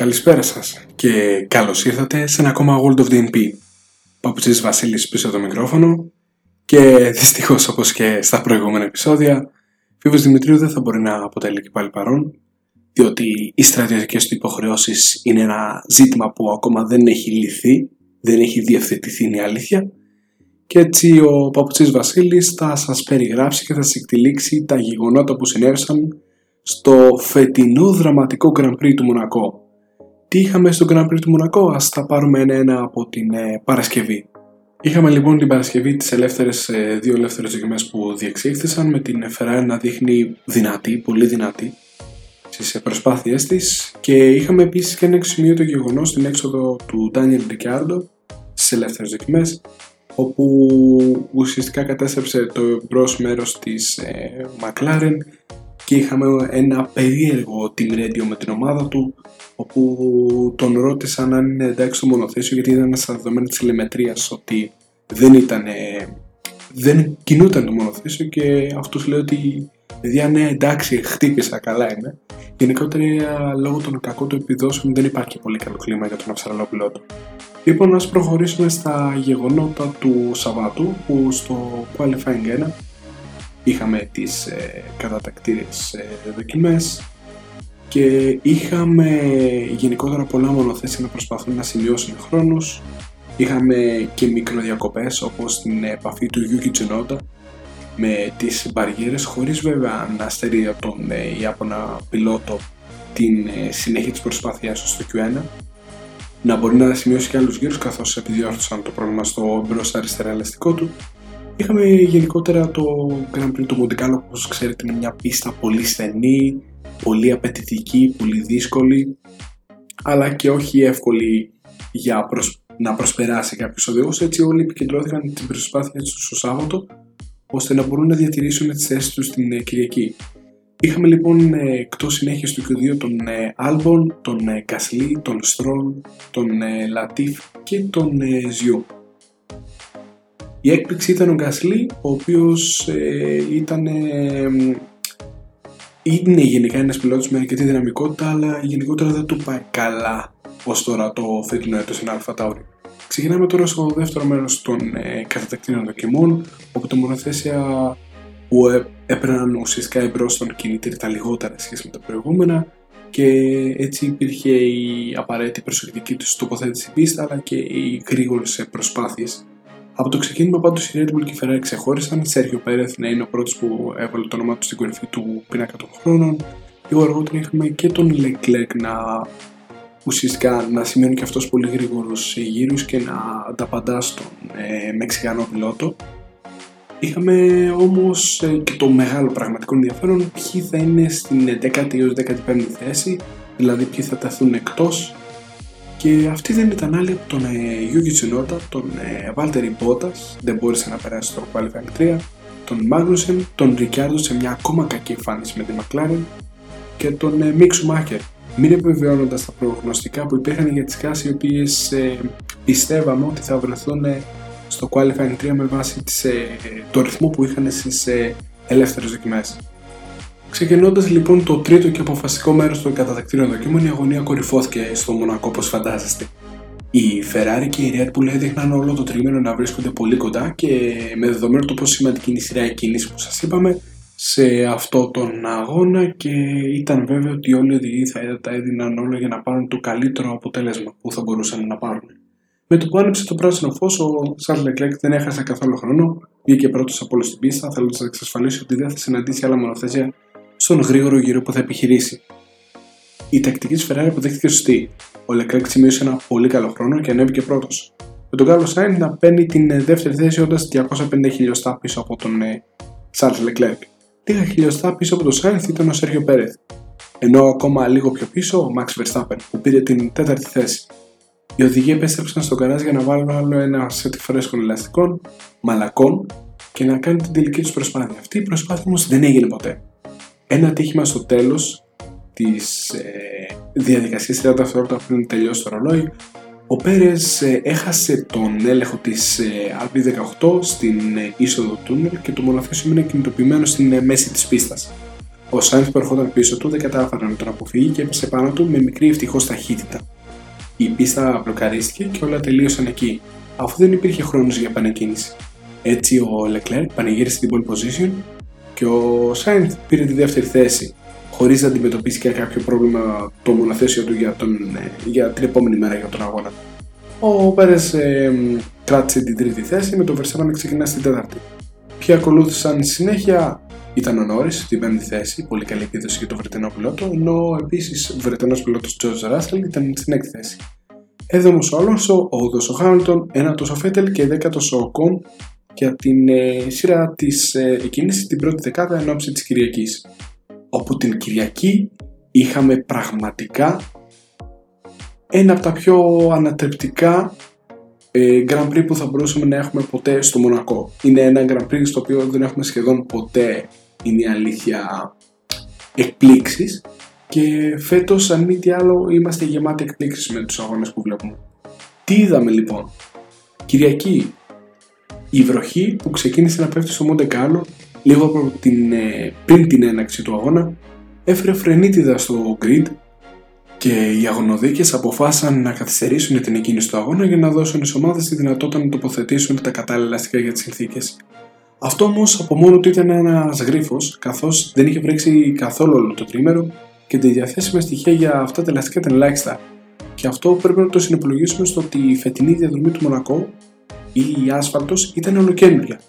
Καλησπέρα σας και καλώς ήρθατε σε ένα ακόμα World of DNP. Παπουτσής Βασίλης πίσω από το μικρόφωνο και δυστυχώς όπως και στα προηγούμενα επεισόδια Φίβος Δημητρίου δεν θα μπορεί να αποτελεί και πάλι παρόν διότι οι στρατιωτικές του υποχρεώσεις είναι ένα ζήτημα που ακόμα δεν έχει λυθεί, δεν έχει διευθετηθεί είναι η αλήθεια και έτσι ο Παπουτσής Βασίλης θα σας περιγράψει και θα σας εκτελήξει τα γεγονότα που συνέβησαν στο φετινό δραματικό Grand Prix του Μονακό. Τι είχαμε στο Grand Prix του Μονακό, ας τα πάρουμε ένα-ένα από την ε, Παρασκευή. Είχαμε λοιπόν την Παρασκευή τις ελεύθερες, ε, δύο ελεύθερες δοκιμές που διεξήχθησαν με την Ferrari να δείχνει δυνατή, πολύ δυνατή στις ε, προσπάθειές της και είχαμε επίσης και ένα το γεγονός στην έξοδο του Daniel Ricciardo στις ελεύθερες δοκιμές όπου ουσιαστικά κατέστρεψε το μπρος μέρος της ε, McLaren και είχαμε ένα περίεργο team radio με την ομάδα του όπου τον ρώτησαν αν είναι εντάξει στο μονοθέσιο γιατί ήταν στα δεδομένα της τηλεμετρίας ότι δεν ήταν δεν κινούταν το μονοθέσιο και αυτός λέει ότι παιδιά ναι εντάξει χτύπησα καλά είναι γενικότερα λόγω των κακών του επιδόσεων δεν υπάρχει πολύ καλό κλίμα για τον Αυστραλό πιλότο λοιπόν ας προχωρήσουμε στα γεγονότα του Σαββάτου που στο Qualifying 1 είχαμε τις ε, κατατακτήριες ε, δοκιμές και είχαμε γενικότερα πολλά μονοθέσια να προσπαθούν να σημειώσουν χρόνους είχαμε και μικροδιακοπές όπως την επαφή του Yuki Tsunoda με τις μπαριέρες χωρίς βέβαια να στερεί από τον ε, Ιάπωνα πιλότο την ε, συνέχεια της προσπάθειάς του στο Q1 να μπορεί να σημειώσει και άλλους γύρους καθώς επιδιόρθωσαν το πρόβλημα στο μπρος αριστερά ελαστικό του Είχαμε γενικότερα το Grand Prix του Monte όπως ξέρετε είναι μια πίστα πολύ στενή, πολύ απαιτητική, πολύ δύσκολη αλλά και όχι εύκολη για να προσπεράσει κάποιος οδηγός έτσι όλοι επικεντρώθηκαν την προσπάθεια τους στο Σάββατο ώστε να μπορούν να διατηρήσουν τις θέσεις τους την ε, Κυριακή. Είχαμε λοιπόν ε, εκτός συνέχεια του Q2 τον Άλμπον, τον Κασλί, τον Στρόλ, τον Λατίφ και τον Ζιού. Η έκπληξη ήταν ο Γκασλί, ο οποίος ε, ήταν, ε, είναι γενικά ένας πιλότος με αρκετή δυναμικότητα, αλλά γενικότερα δεν του πάει καλά ως τώρα το φετινό έτος στην Αλφα Τάουρι. Ξεκινάμε τώρα στο δεύτερο μέρος των ε, κατατακτήρων δοκιμών, όπου τα μονοθέσια που ε, έπαιρναν ουσιαστικά εμπρός στον κινητήρι τα λιγότερα σχέση με τα προηγούμενα και έτσι υπήρχε η απαραίτητη προσεκτική του τοποθέτηση πίστα αλλά και οι γρήγορες προσπάθειες από το ξεκίνημα πάντως η Red Bull και η Ferrari ξεχώρισαν. Σέρχιο Πέρεθ να είναι ο πρώτος που έβαλε το όνομά του στην κορυφή του πίνακα των χρόνων. Λίγο αργότερα είχαμε και τον Leclerc να ουσιαστικά να σημαίνει και αυτός πολύ γρήγορου γύρους και να ανταπαντά στον ε, Μεξικανό πιλότο. Είχαμε όμως ε, και το μεγάλο πραγματικό ενδιαφέρον ποιοι θα είναι στην 10η έως 15η θέση, δηλαδή ποιοι θα τεθούν εκτός και αυτή δεν ήταν άλλη από τον Γιούγκη Τσινότα, τον Βάλτερη Μπότα, δεν μπόρεσε να περάσει στο Qualifying 3, τον Μάγνουσεν, τον Ρικιάρδο σε μια ακόμα κακή εμφάνιση με τη McLaren και τον ε, Μίξου Μάχερ. Μην επιβεβαιώνοντας τα προγνωστικά που υπήρχαν για τις κάσει οι οποίες ε, πιστεύαμε ότι θα βρεθούν ε, στο Qualifying 3 με βάση τις, ε, το ρυθμό που είχαν στις ε, ελεύθερες δοκιμές. Ξεκινώντας λοιπόν το τρίτο και αποφασιστικό μέρος των κατατακτήριων δοκίμων, η αγωνία κορυφώθηκε στο Μονακό όπως φαντάζεστε. Η Ferrari και η Red Bull έδειχναν όλο το τρίμηνο να βρίσκονται πολύ κοντά και με δεδομένο το πόσο σημαντική είναι η σειρά εκκίνησης που σας είπαμε σε αυτό τον αγώνα και ήταν βέβαιο ότι όλοι οι οδηγοί θα τα έδιναν όλα για να πάρουν το καλύτερο αποτέλεσμα που θα μπορούσαν να πάρουν. Με το που άνοιξε το πράσινο φως, ο Σαρλ Λεκλέκ δεν έχασε καθόλου χρόνο, βγήκε πρώτος από όλη την πίστα, θέλοντα να εξασφαλίσει ότι δεν θα συναντήσει άλλα μονοθέσια στον γρήγορο γύρο που θα επιχειρήσει. Η τακτική της Ferrari αποδείχθηκε σωστή. Ο Leclerc σημείωσε ένα πολύ καλό χρόνο και ανέβηκε πρώτος. Με τον Carlos Sainz να παίρνει την ε, δεύτερη θέση όντας 250 χιλιοστά πίσω από τον ε, Charles Leclerc. Λίγα χιλιοστά πίσω από τον Sainz ήταν ο Σέργιο Πέρεθ. Ενώ ακόμα λίγο πιο πίσω ο Max Verstappen που πήρε την τέταρτη θέση. Οι οδηγοί επέστρεψαν στο καράζ για να βάλουν άλλο ένα σετ φρέσκων ελαστικών, μαλακών και να κάνουν την τελική τους προσπάθεια. Αυτή η προσπάθεια όμως δεν έγινε ποτέ ένα ατύχημα στο τέλος της ε, διαδικασίας 30 δευτερόλεπτα πριν τελειώσει το ρολόι ο Πέρες ε, έχασε τον έλεγχο της ε, RB18 στην ε, είσοδο του τούνελ και το μονοθέσιο έμεινε κινητοποιημένο στην ε, μέση της πίστας. Ο Σάινθ που ερχόταν πίσω του δεν κατάφερε να τον αποφύγει και έπεσε πάνω του με μικρή ευτυχώς ταχύτητα. Η πίστα μπλοκαρίστηκε και όλα τελείωσαν εκεί, αφού δεν υπήρχε χρόνος για επανεκκίνηση. Έτσι ο Leclerc πανηγύρισε την pole position και ο Σάινθ πήρε τη δεύτερη θέση, χωρίς να αντιμετωπίσει και κάποιο πρόβλημα το μονοθέσιο του για, τον, ε, για την επόμενη μέρα για τον αγώνα. Ο Πέρες ε, κράτησε την τρίτη θέση με το Verstappen να ξεκινά στην τέταρτη. Ποιοι ακολούθησαν στη συνέχεια ήταν ο Νόρι στην πέμπτη θέση, πολύ καλή επίδοση για τον Βρετανό πιλότο, ενώ επίσης ο Βρετανός πιλότος George Russell ήταν στην έκτη θέση. Έβδομο ο Αλόνσο, ο όδο ο Χάμιλτον, ένατος ο Φέτελ και δέκατος ο Κον για την ε, σειρά της ε, εκκίνησης την πρώτη δεκάδα εν ώψη της Κυριακής. Όπου την Κυριακή είχαμε πραγματικά ένα από τα πιο ανατρεπτικά ε, Grand Prix που θα μπορούσαμε να έχουμε ποτέ στο Μονακό. Είναι ένα Grand Prix στο οποίο δεν έχουμε σχεδόν ποτέ, είναι η αλήθεια, εκπλήξεις και φέτος αν μη τι άλλο είμαστε γεμάτοι εκπλήξεις με τους αγώνες που βλέπουμε. Τι είδαμε λοιπόν; Κυριακή, η βροχή που ξεκίνησε να πέφτει στο Μοντεκάλο λίγο την, ε, πριν την έναξη του αγώνα έφερε φρενίτιδα στο grid και οι αγωνοδίκες αποφάσισαν να καθυστερήσουν την εκκίνηση του αγώνα για να δώσουν στις ομάδες τη δυνατότητα να τοποθετήσουν τα κατάλληλα αστικά για τις συνθήκες. Αυτό όμως από μόνο του ήταν ένας γρίφος, καθώς δεν είχε βρέξει καθόλου όλο το τρίμερο και τα διαθέσιμα στοιχεία για αυτά τα ελαστικά ήταν ελάχιστα. Και αυτό πρέπει να το συνυπολογίσουμε στο ότι η φετινή διαδρομή του Μονακό ή η άσφαλτος ήταν ολοκένουργια.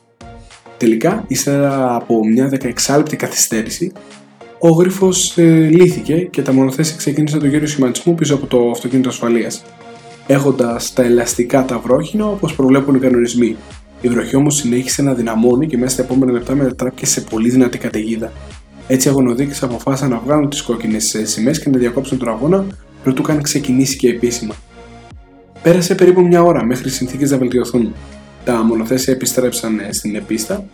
Τελικά, ύστερα από μια 16 λεπτή καθυστέρηση, ο γρίφος ε, λύθηκε και τα μονοθέσια ξεκίνησαν το γύρο σχηματισμού πίσω από το αυτοκίνητο ασφαλείας. Έχοντας τα ελαστικά τα βρόχινα όπως προβλέπουν οι κανονισμοί. Η βροχή όμως συνέχισε να δυναμώνει και μέσα στα επόμενα λεπτά μετατράπηκε σε πολύ δυνατή καταιγίδα. Έτσι οι αγωνοδίκε αποφάσισαν να βγάλουν τις κόκκινες σημαίες και να διακόψουν τον αγώνα προτού καν ξεκινήσει και επίσημα. Πέρασε περίπου μια ώρα μέχρι οι συνθήκες να βελτιωθούν. Τα μονοθέσια επιστρέψαν ε, στην πίστα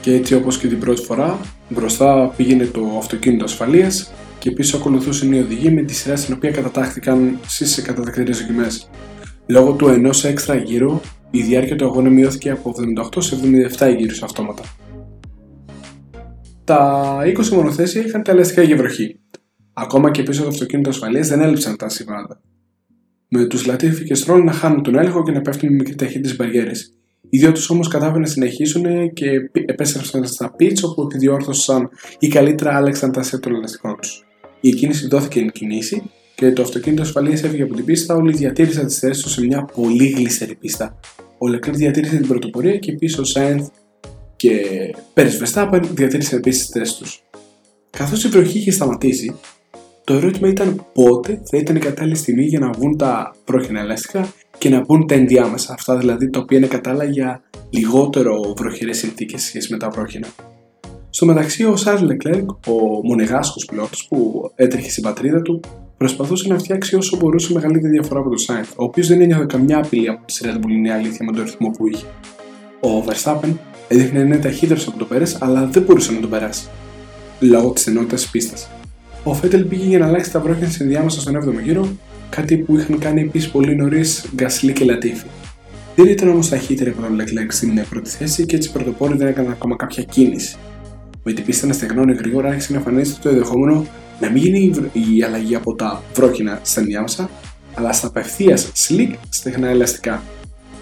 και έτσι όπως και την πρώτη φορά, μπροστά πήγαινε το αυτοκίνητο ασφαλείας και πίσω ακολουθούσαν οι οδηγοί με τη σειρά στην οποία κατατάχθηκαν στις καταδεκτήριες δοκιμές. Λόγω του ενός έξτρα γύρου, η διάρκεια του αγώνα μειώθηκε από 78 σε 77 γύρους αυτόματα. Τα 20 μονοθέσια είχαν τα ελαστικά για βροχή. Ακόμα και πίσω από το αυτοκίνητο ασφαλείας δεν έλειψαν τα συμβάντα. Με τους Λατίφη και Στρόλ να χάνουν τον έλεγχο και να πέφτουν με μικρή ταχύτητα στι μπαριέρες. Οι δυο τους όμως κατάφεραν να συνεχίσουν και επέστρεψαν στα pitch όπου επιδιόρθωσαν ή καλύτερα άλλαξαν τα σετ των ελαστικών τους. Η κίνηση δόθηκε εν κινήσει και το αυτοκίνητο ασφαλείας έφυγε από την πίστα. Όλοι διατήρησαν τις θέσεις τους σε μια πολύ γλιστερή πίστα. Ο Λεκλέρ διατήρησε την πρωτοπορία και πίσω ο Σάινθ και Πέρε Βεστάπεν διατήρησαν επίσης τις θέσεις τους. Καθώς η βροχή είχε σταματήσει, το ερώτημα ήταν πότε θα ήταν η κατάλληλη στιγμή για να βγουν τα πρόχεινα ελαστικά και να μπουν τα ενδιάμεσα, αυτά δηλαδή τα οποία είναι κατάλληλα για λιγότερο βροχερές συνθήκες σχέση με τα βρόχινα. Στο μεταξύ, ο Σάρλ Λεκλέρκ, ο μονεγάσκος πιλότος που έτρεχε στην πατρίδα του, προσπαθούσε να φτιάξει όσο μπορούσε μεγαλύτερη διαφορά από τον Σάινθ, ο οποίος δεν ένιωθε καμιά απειλή από τη Red Bull, είναι αλήθεια με τον ρυθμό που είχε. Ο Verstappen έδειχνε να είναι ταχύτερο από τον Πέρε, αλλά δεν μπορούσε να τον περάσει, λόγω της ενότητα της πίστας. Ο Φέτελ πήγε για να αλλάξει τα βρόχια στην ενδιάμεσα στον 7ο γύρο κάτι που είχαν κάνει επίσης πολύ νωρίς Γκασλί και Λατίφη. Δεν ήταν όμως ταχύτερη από τον Leclerc στην πρώτη θέση και έτσι οι πρωτοπόροι δεν έκαναν ακόμα κάποια κίνηση. Με την πίστα να στεγνώνει γρήγορα άρχισε να εμφανίζεται το ενδεχόμενο να μην γίνει η αλλαγή από τα βρόχινα στα ενδιάμεσα, αλλά στα απευθείας slick στεγνά ελαστικά.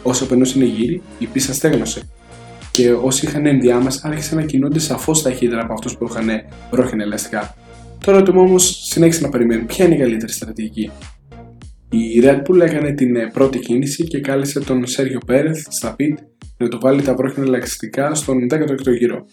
Όσο περνούσαν οι γύρι, η πίστα στέγνωσε και όσοι είχαν ενδιάμεσα άρχισαν να κινούνται σαφώς ταχύτερα από αυτούς που είχαν βρόχινα ελαστικά. Τώρα άτομο όμως συνέχισε να περιμένει ποια είναι η καλύτερη στρατηγική; Η Red Bull έκανε την ε, πρώτη κίνηση και κάλεσε τον Σέργιο Πέρεθ στα pit να το βάλει τα βρόχινα ελαχιστικά στον 18ο γύρο.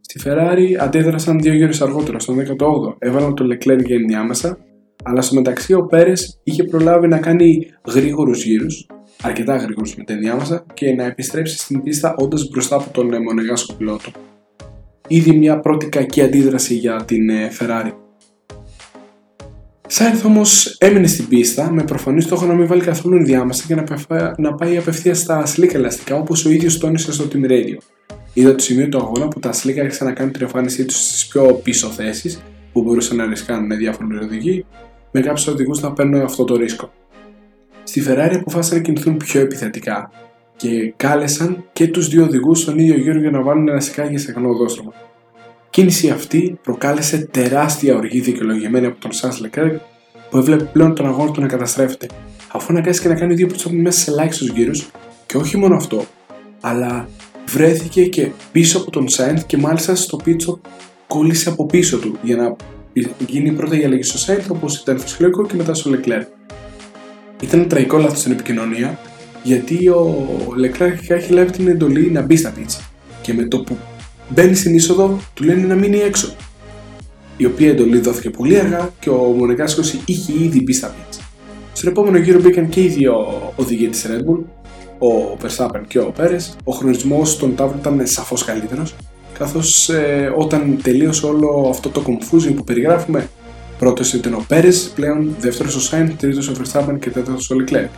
Στη Ferrari αντέδρασαν δύο γύρους αργότερα, στον 18ο, έβαλαν τον Leclerc για ενδιάμεσα, αλλά στο μεταξύ ο Πέρε είχε προλάβει να κάνει γρήγορους γύρους, αρκετά γρήγορους με τα ενδιάμεσα, και να επιστρέψει στην πίστα όντας μπροστά από τον ε, μονεγάσκο πιλότο. Ήδη μια πρώτη κακή αντίδραση για την ε, Ferrari. Σάινθ όμως έμεινε στην πίστα με προφανή στόχο να μην βάλει καθόλου ενδιάμεσα και να, να πάει απευθεία στα σλίκα ελαστικά όπως ο ίδιος τόνισε στο Team Radio. Είδα το σημείο του αγώνα που τα σλίκα άρχισαν να κάνουν την εμφάνισή τους στις πιο πίσω θέσεις που μπορούσαν να ρισκάνουν με διάφοροι οδηγοί, με κάποιους οδηγούς να παίρνουν αυτό το ρίσκο. Στη Ferrari αποφάσισαν να κινηθούν πιο επιθετικά και κάλεσαν και τους δύο οδηγούς στον ίδιο γύρο για να βάλουν ελαστικά για στεγνό οδόστρωμα. κίνηση αυτή προκάλεσε τεράστια οργή δικαιολογημένη από τον Σάρλ Λεκέρ που έβλεπε πλέον τον αγώνα του να καταστρέφεται, αφού αναγκάστηκε να κάνει δύο pit μέσα σε ελάχιστους γύρους και όχι μόνο αυτό, αλλά βρέθηκε και πίσω από τον Σάιντ και μάλιστα στο pit κόλλησε από πίσω του για να γίνει πρώτα η αλλαγή στο Σάιντ όπως ήταν φυσιολογικό και μετά στο Leclerc. Ήταν τραγικό λάθος στην επικοινωνία γιατί ο Leclerc έχει λάβει την εντολή να μπει στα πίτσα και με το που μπαίνει στην είσοδο του λένε να μείνει έξω. Η οποία εντολή δόθηκε πολύ αργά και ο Μονεκάσκο είχε ήδη μπει στα πίτσα. Στον επόμενο γύρο μπήκαν και οι δύο οδηγοί της Red Bull, ο Verstappen και ο Πέρες. Ο χρονισμός των τάβλων ήταν σαφώς καλύτερος, καθώς ε, όταν τελείωσε όλο αυτό το confusion που περιγράφουμε, πρώτος ήταν ο Πέρες, πλέον δεύτερος ο Σάινς, τρίτος ο Verstappen και τέταρτος ο Leclerc.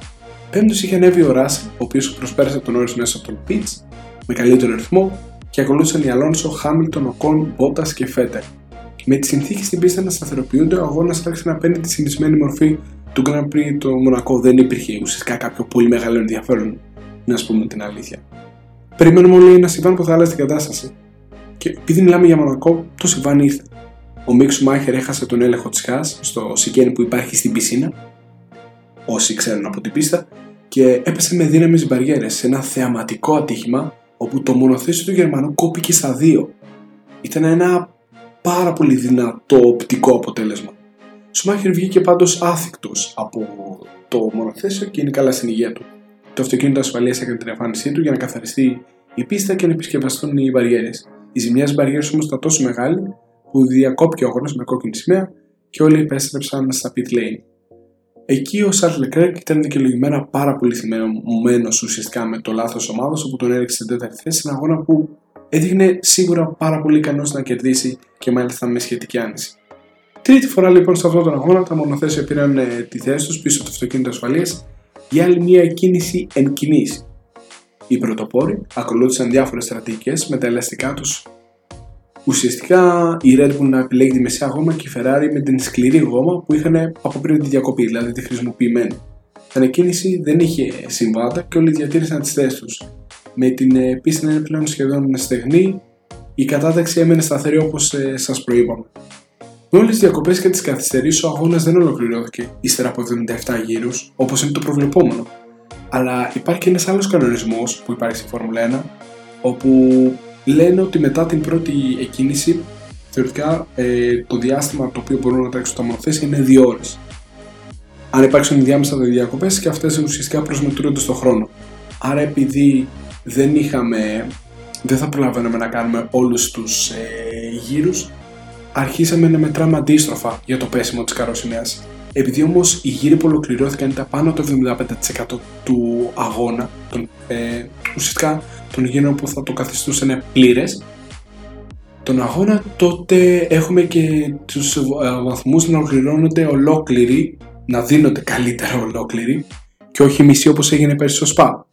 Πέμπτος είχε ανέβει ο Ράσελ, ο οποίος προσπέρασε τον όρο μέσα από τον Pitch με καλύτερο ρυθμό και ακολούθησαν οι Αλόνσο, Χάμιλτον, Οκόν, Μπότα και Φέτερ. Με τι συνθήκε στην πίστα να σταθεροποιούνται, ο αγώνας άρχισε να παίρνει τη συνηθισμένη μορφή του Grand Prix το Μονακό. Δεν υπήρχε ουσιαστικά κάποιο πολύ μεγάλο ενδιαφέρον, να α πούμε την αλήθεια. Περιμένουμε όλοι ένα συμβάν που θα άλλαζε την κατάσταση. Και επειδή μιλάμε για Μονακό, το συμβάν ήρθε. Ο Μίξ Μάχερ έχασε τον έλεγχο της Χάς στο σικένι που υπάρχει στην πισίνα, όσοι ξέρουν από την πίστα, και έπεσε με δύναμη μπαριέρες σε ένα θεαματικό ατύχημα όπου το μονοθέσιο του Γερμανού κόπηκε στα δύο. Ήταν ένα πάρα πολύ δυνατό οπτικό αποτέλεσμα. Ο Σουμάχερ βγήκε πάντως άθικτος από το μονοθέσιο και είναι καλά στην υγεία του. Το αυτοκίνητο ασφαλείας έκανε την εμφάνισή του για να καθαριστεί η πίστα και να επισκευαστούν οι μπαριέρες. Η ζημιά στις μπαριέρες όμως ήταν τόσο μεγάλη που διακόπηκε ο αγώνας με κόκκινη σημαία και όλοι επέστρεψαν στα pit lane. Εκεί ο Σαρλ Λεκρέκ ήταν δικαιολογημένα πάρα πολύ θυμμένο ουσιαστικά με το λάθος ομάδα, όπου τον έριξε στην τέταρτη θέση σε ένα αγώνα που έδειχνε σίγουρα πάρα πολύ ικανός να κερδίσει και μάλιστα με σχετική άνεση. Τρίτη φορά λοιπόν σε αυτόν τον αγώνα τα μονοθέσια πήραν ε, τη θέση τους πίσω από το αυτοκίνητο ασφαλείας για άλλη μια κίνηση εν κινήσει. Οι πρωτοπόροι ακολούθησαν διάφορες στρατηγικές με τα ελαστικά τους ουσιαστικά η Red Bull να επιλέγει τη μεσαία γόμα και η Ferrari με την σκληρή γόμα που είχαν από πριν τη διακοπή, δηλαδή τη χρησιμοποιημένη. Η ανακοίνηση δεν είχε συμβάτα και όλοι διατήρησαν τις θέσεις τους. Με την ε, πίστη να είναι πλέον σχεδόν στεγνή, η κατάταξη έμενε σταθερή όπως ε, σας προείπαμε. Με όλε τι διακοπές και τις καθυστερήσεις, ο αγώνας δεν ολοκληρώθηκε ύστερα από 77 γύρους, όπως είναι το προβλεπόμενο. Αλλά υπάρχει ένας άλλος κανονισμός που υπάρχει στη Φόρμουλα 1, όπου λένε ότι μετά την πρώτη εκκίνηση θεωρητικά ε, το διάστημα το οποίο μπορούν να τρέξουν τα μονοθέσια είναι 2 ώρες. Αν υπάρξουν διάμεσα διακοπές και αυτές ουσιαστικά προσμετρούνται στον χρόνο. Άρα επειδή δεν είχαμε, δεν θα προλαβαίνουμε να κάνουμε όλους τους ε, γύρους, αρχίσαμε να μετράμε αντίστροφα για το πέσιμο της καροσυναία. Επειδή όμως οι γύροι που ολοκληρώθηκαν ήταν πάνω από το 75% του αγώνα, τον, ε, ουσιαστικά των γύρων που θα το καθιστούσαν πλήρες, τον αγώνα, τότε έχουμε και τους ε, βαθμούς να ολοκληρώνονται ολόκληροι, να δίνονται καλύτερα ολόκληροι και όχι μισή όπως έγινε πέρσι στο ΣΠΑ.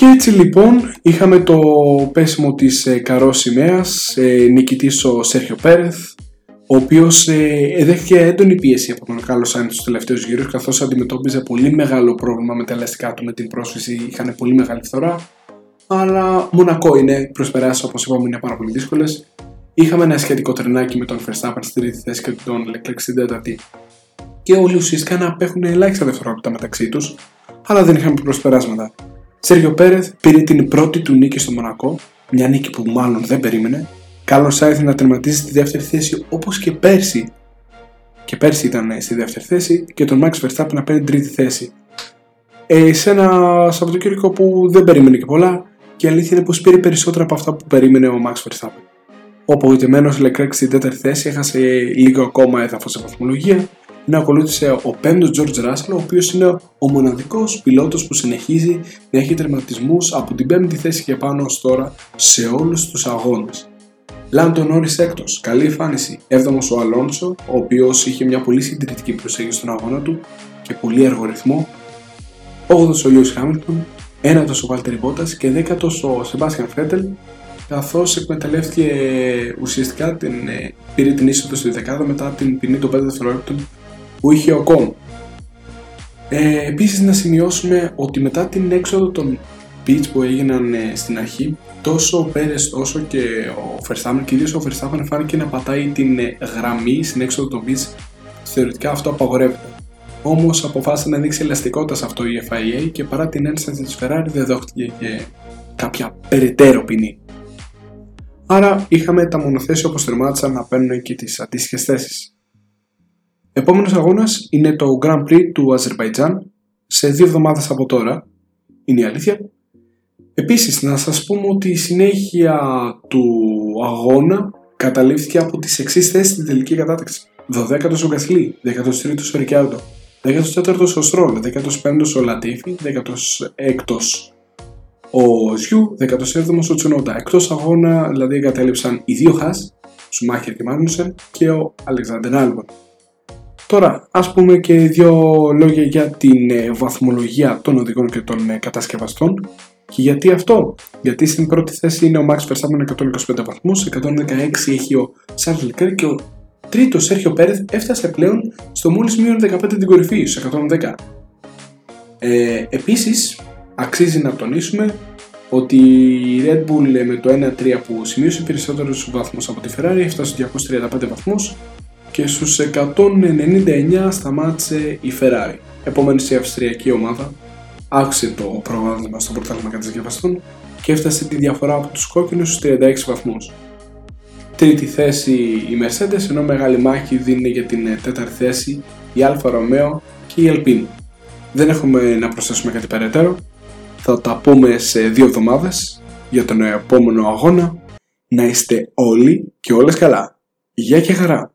Και έτσι λοιπόν είχαμε το πέσιμο της ε, Καρός σημαίας, ε, νικητής ο Σέρχιο Πέρεθ, ο οποίος ε, δέχτηκε έντονη πίεση από τον Κάρλος Σάιντ τους τελευταίους γύρους, καθώς αντιμετώπιζε πολύ μεγάλο πρόβλημα με τα ελαστικά του με την πρόσφυση, είχαν πολύ μεγάλη φθορά. Αλλά μονακό είναι, προσπεράσει όπως είπαμε είναι πάρα πολύ δύσκολες. Είχαμε ένα σχετικό τρενάκι με τον Verstappen στη τρίτη θέση και τον Leclerc στην τέταρτη. Και όλοι ουσιαστικά να απέχουν ελάχιστα δευτερόλεπτα μεταξύ τους, αλλά δεν είχαμε προσπεράσματα. Σέργιο Πέρεθ πήρε την πρώτη του νίκη στο Μονακό, μια νίκη που μάλλον δεν περίμενε, Κάλλο Σάιθ να τερματίσει στη δεύτερη θέση όπως και πέρσι. Και πέρσι ήταν στη δεύτερη θέση και τον Max Verstappen να παίρνει τρίτη θέση. Ε, σε ένα Σαββατοκύριακο που δεν περίμενε και πολλά και η αλήθεια είναι πως πήρε περισσότερα από αυτά που περίμενε ο Max Verstappen. Ο απογοητευμένο Leclerc στην τέταρτη θέση έχασε λίγο ακόμα έδαφος σε βαθμολογία να ακολούθησε ο πέμπτο George Russell, ο οποίος είναι ο μοναδικός πιλότος που συνεχίζει να έχει τερματισμούς από την πέμπτη θέση και πάνω ως τώρα σε όλους τους αγώνες. Λάντο Νόρις έκτος. Καλή εμφάνιση. 7ο ο Αλόνσο, ο οποίος είχε μια πολύ συντηρητική προσέγγιση στον αγώνα του και πολύ αργό ρυθμό. 8ο ο Λιούι Χάμιλτον. 9ο ο Βάλτερ Μπότας και 10ο ο Σεμπάστιαν Φέτελ, καθώς εκμεταλλεύτηκε ουσιαστικά την, ε, πήρε την είσοδο στη δεκάδα μετά την ποινή των 5 δευτερόλεπτων που είχε ο Κόμ. Ε, Επίσης, να σημειώσουμε ότι μετά την έξοδο των pitch που έγιναν ε, στην αρχή, τόσο ο Πέρες όσο και ο Verstappen, κυρίως ο Verstappen φάνηκε να πατάει την ε, γραμμή στην έξοδο των pitch, θεωρητικά αυτό απαγορεύεται. Όμως αποφάσισε να δείξει ελαστικότητα σε αυτό η FIA και παρά την ένσταση της Ferrari δεν δόχτηκε και κάποια περαιτέρω ποινή. Άρα είχαμε τα μονοθέσια όπως τερμάτισαν να παίρνουν και τις αντίστοιχες θέσεις. Επόμενος αγώνας είναι το Grand Prix του Αζερβαϊτζάν σε δύο εβδομάδες από τώρα. Είναι η αλήθεια. Επίσης να σας πούμε ότι η συνέχεια του αγώνα καταλήφθηκε από τις εξής θέσεις στην τελική κατάταξη. 12ο ο Γκαθλή, 13ο ο Ρικιάρντο, 14ο ο Στρόλ, 15ο ο Λατίφη, 16ο ο Ζιού, 17ο ο Τσουνόντα. Εκτός αγώνα δηλαδή εγκατέλειψαν οι δύο Χάς, Σουμάχερ και Μάγνουσεν και ο Αλεξάνδρ Άλμπον. Τώρα, ας πούμε και δύο λόγια για την ε, βαθμολογία των οδηγών και των ε, κατασκευαστών. Και γιατί αυτό, γιατί στην πρώτη θέση είναι ο Max Verstappen 125 βαθμούς, 116 έχει ο Charles Leclerc και ο τρίτος Σέρχιο Πέρεθ έφτασε πλέον στο μόλις μείον 15 την κορυφή, στους 110. Ε, επίσης, αξίζει να τονίσουμε ότι η Red Bull με το 1-3 που σημείωσε περισσότερους βαθμούς από τη Ferrari έφτασε στους 235 βαθμούς και στους 199 σταμάτησε η Ferrari. Επομένως η αυστριακή ομάδα αύξησε το προβάδισμα στο πρωτάθλημα κατασκευαστών και έφτασε τη διαφορά από τους κόκκινους στους 36 βαθμούς. Τρίτη θέση η Mercedes, ενώ μεγάλη μάχη δίνει για την τέταρτη θέση η Alfa Romeo και η Alpine. Δεν έχουμε να προσθέσουμε κάτι περαιτέρω. Θα τα πούμε σε δύο εβδομάδες για τον επόμενο αγώνα. Να είστε όλοι και όλες καλά. Γεια και χαρά!